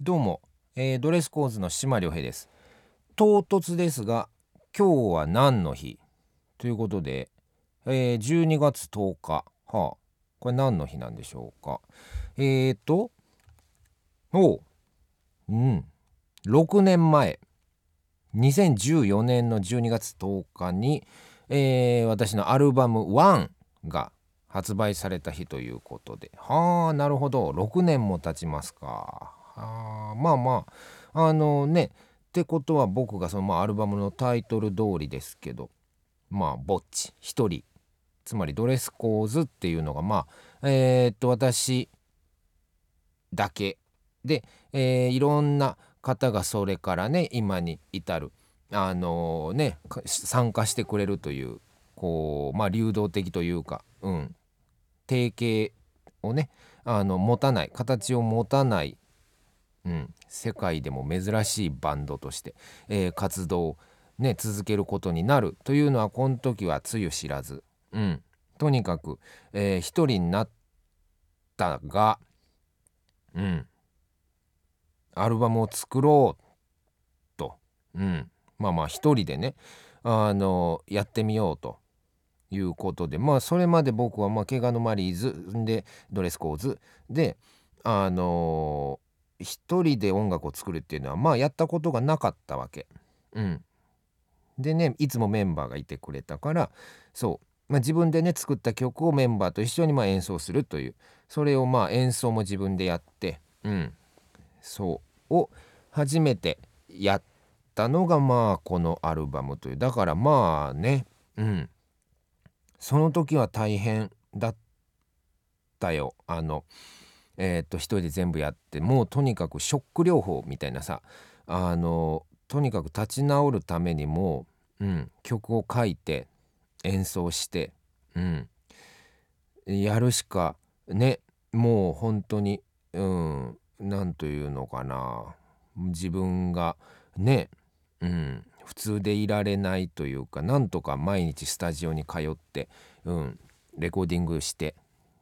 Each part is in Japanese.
どうも、えードレスコーズの島良平です。唐突ですが今日は何の日？ということで、えー12月10日。はあこれ何の日なんでしょうか？えーとおううん。6年前。2014年の12月10日に、えー私のアルバム「ONE」が発売された日ということで。はあなるほど。6年も経ちますか。あまあまああのねってことは僕がその、まあ、アルバムのタイトル通りですけどまあぼっち一人つまりドレスコーズっていうのがまあえーっと私だけで、えーいろんな方がそれからね今に至るあのね参加してくれるというこうまあ流動的というか、うん、定型をねあの持たない形を持たない、うん、世界でも珍しいバンドとして、えー活動を、ね、続けることになるというのはこの時はつゆ知らず、うん、とにかく、えー一人になったが、うん、アルバムを作ろうと、うん、まあまあ一人でねあのやってみようということでまあそれまで僕はまあ怪我のマリーズでドレスコーズであの一人で音楽を作るっていうのはまあやったことがなかったわけ。うん、でねいつもメンバーがいてくれたからそう、まあ、自分でね作った曲をメンバーと一緒にまあ演奏するという。それをまあ演奏も自分でやって、うん、そう。を初めてやったのがまあこのアルバムという。だからまあね。うん。その時は大変だったよ。あのえーっと一人で全部やってもうとにかくショック療法みたいなさあのとにかく立ち直るためにもう、ん、曲を書いて演奏して、うん、やるしかねもう本当にうんなんというのかな自分がね、うん、普通でいられないというかなんとか毎日スタジオに通って、うん、レコーディングして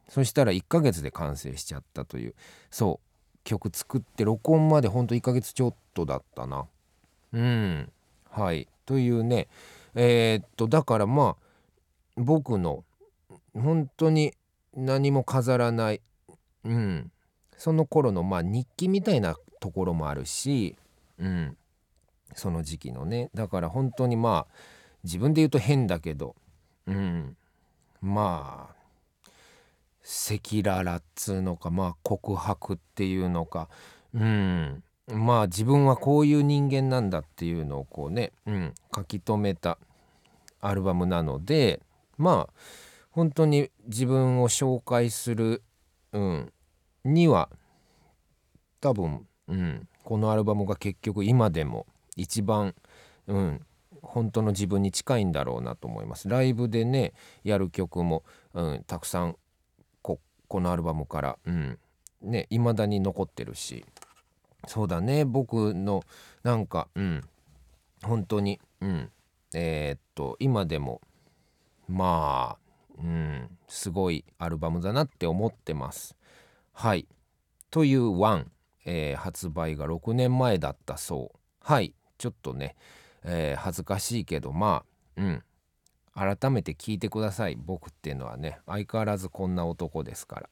そしたら1ヶ月で完成しちゃったという。そう。曲作って録音までほんと1ヶ月ちょっとだったな。うん。はい。というね。えーっとだからまあ僕の本当に何も飾らない、うん、その頃のまあ日記みたいなところもあるし、うん、その時期のね。だから本当にまあ自分で言うと変だけど、うん、まあ赤裸々っつうのかまあ告白っていうのか、うん、まあ自分はこういう人間なんだっていうのをこうね、うん、書き留めたアルバムなのでまあ本当に自分を紹介する、うん、には多分、うん、このアルバムが結局今でも一番、うん、本当の自分に近いんだろうなと思います。ライブでねやる曲も、うん、たくさんこのアルバムから、うん、ね未だに残ってるし。そうだね。僕のなんか、うん、本当に、うん、えーっと今でもまあ、うん、すごいアルバムだなって思ってます。はい。という「ワン、えー発売が6年前だったそう。はい。ちょっとね、えー恥ずかしいけどまあうん。改めて聞いてください。僕っていうのはね相変わらずこんな男ですから。